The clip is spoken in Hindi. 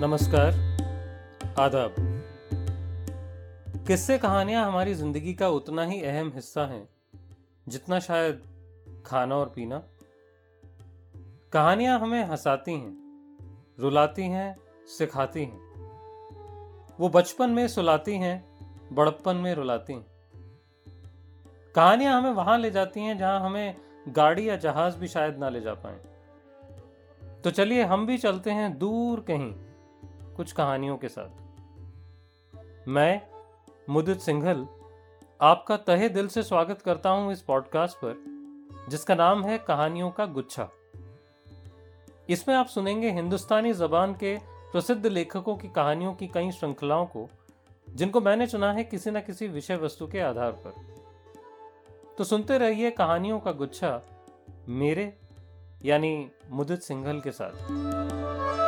नमस्कार, आदाब। किस्से कहानियाँ हमारी ज़िंदगी का उतना ही अहम हिस्सा हैं, जितना शायद खाना और पीना। कहानियाँ हमें हंसाती हैं, रुलाती हैं, सिखाती हैं। वो बचपन में सुलाती हैं, बड़प्पन में रुलाती हैं। कहानियाँ हमें वहाँ ले जाती हैं, जहाँ हमें गाड़ी या जहाज़ भी शायद ना ले जा पाए। तो चलिए हम भी चलते हैं दूर कहीं। कुछ कहानियों के साथ। मैं, मुदित सिंघल, आपका तहे दिल से स्वागत करता हूँ इस पॉडकास्ट पर, जिसका नाम है कहानियों का गुच्छा। इसमें आप सुनेंगे हिंदुस्तानी जबान के प्रसिद्ध लेखकों की कहानियों की कई श्रृंखलाओं को, जिनको मैंने चुना है किसी न किसी विषय वस्तु के आधार पर। तो सुनते रहिए कहानियों का गुच्छा, मेरे, यानी मुदित सिंघल के साथ।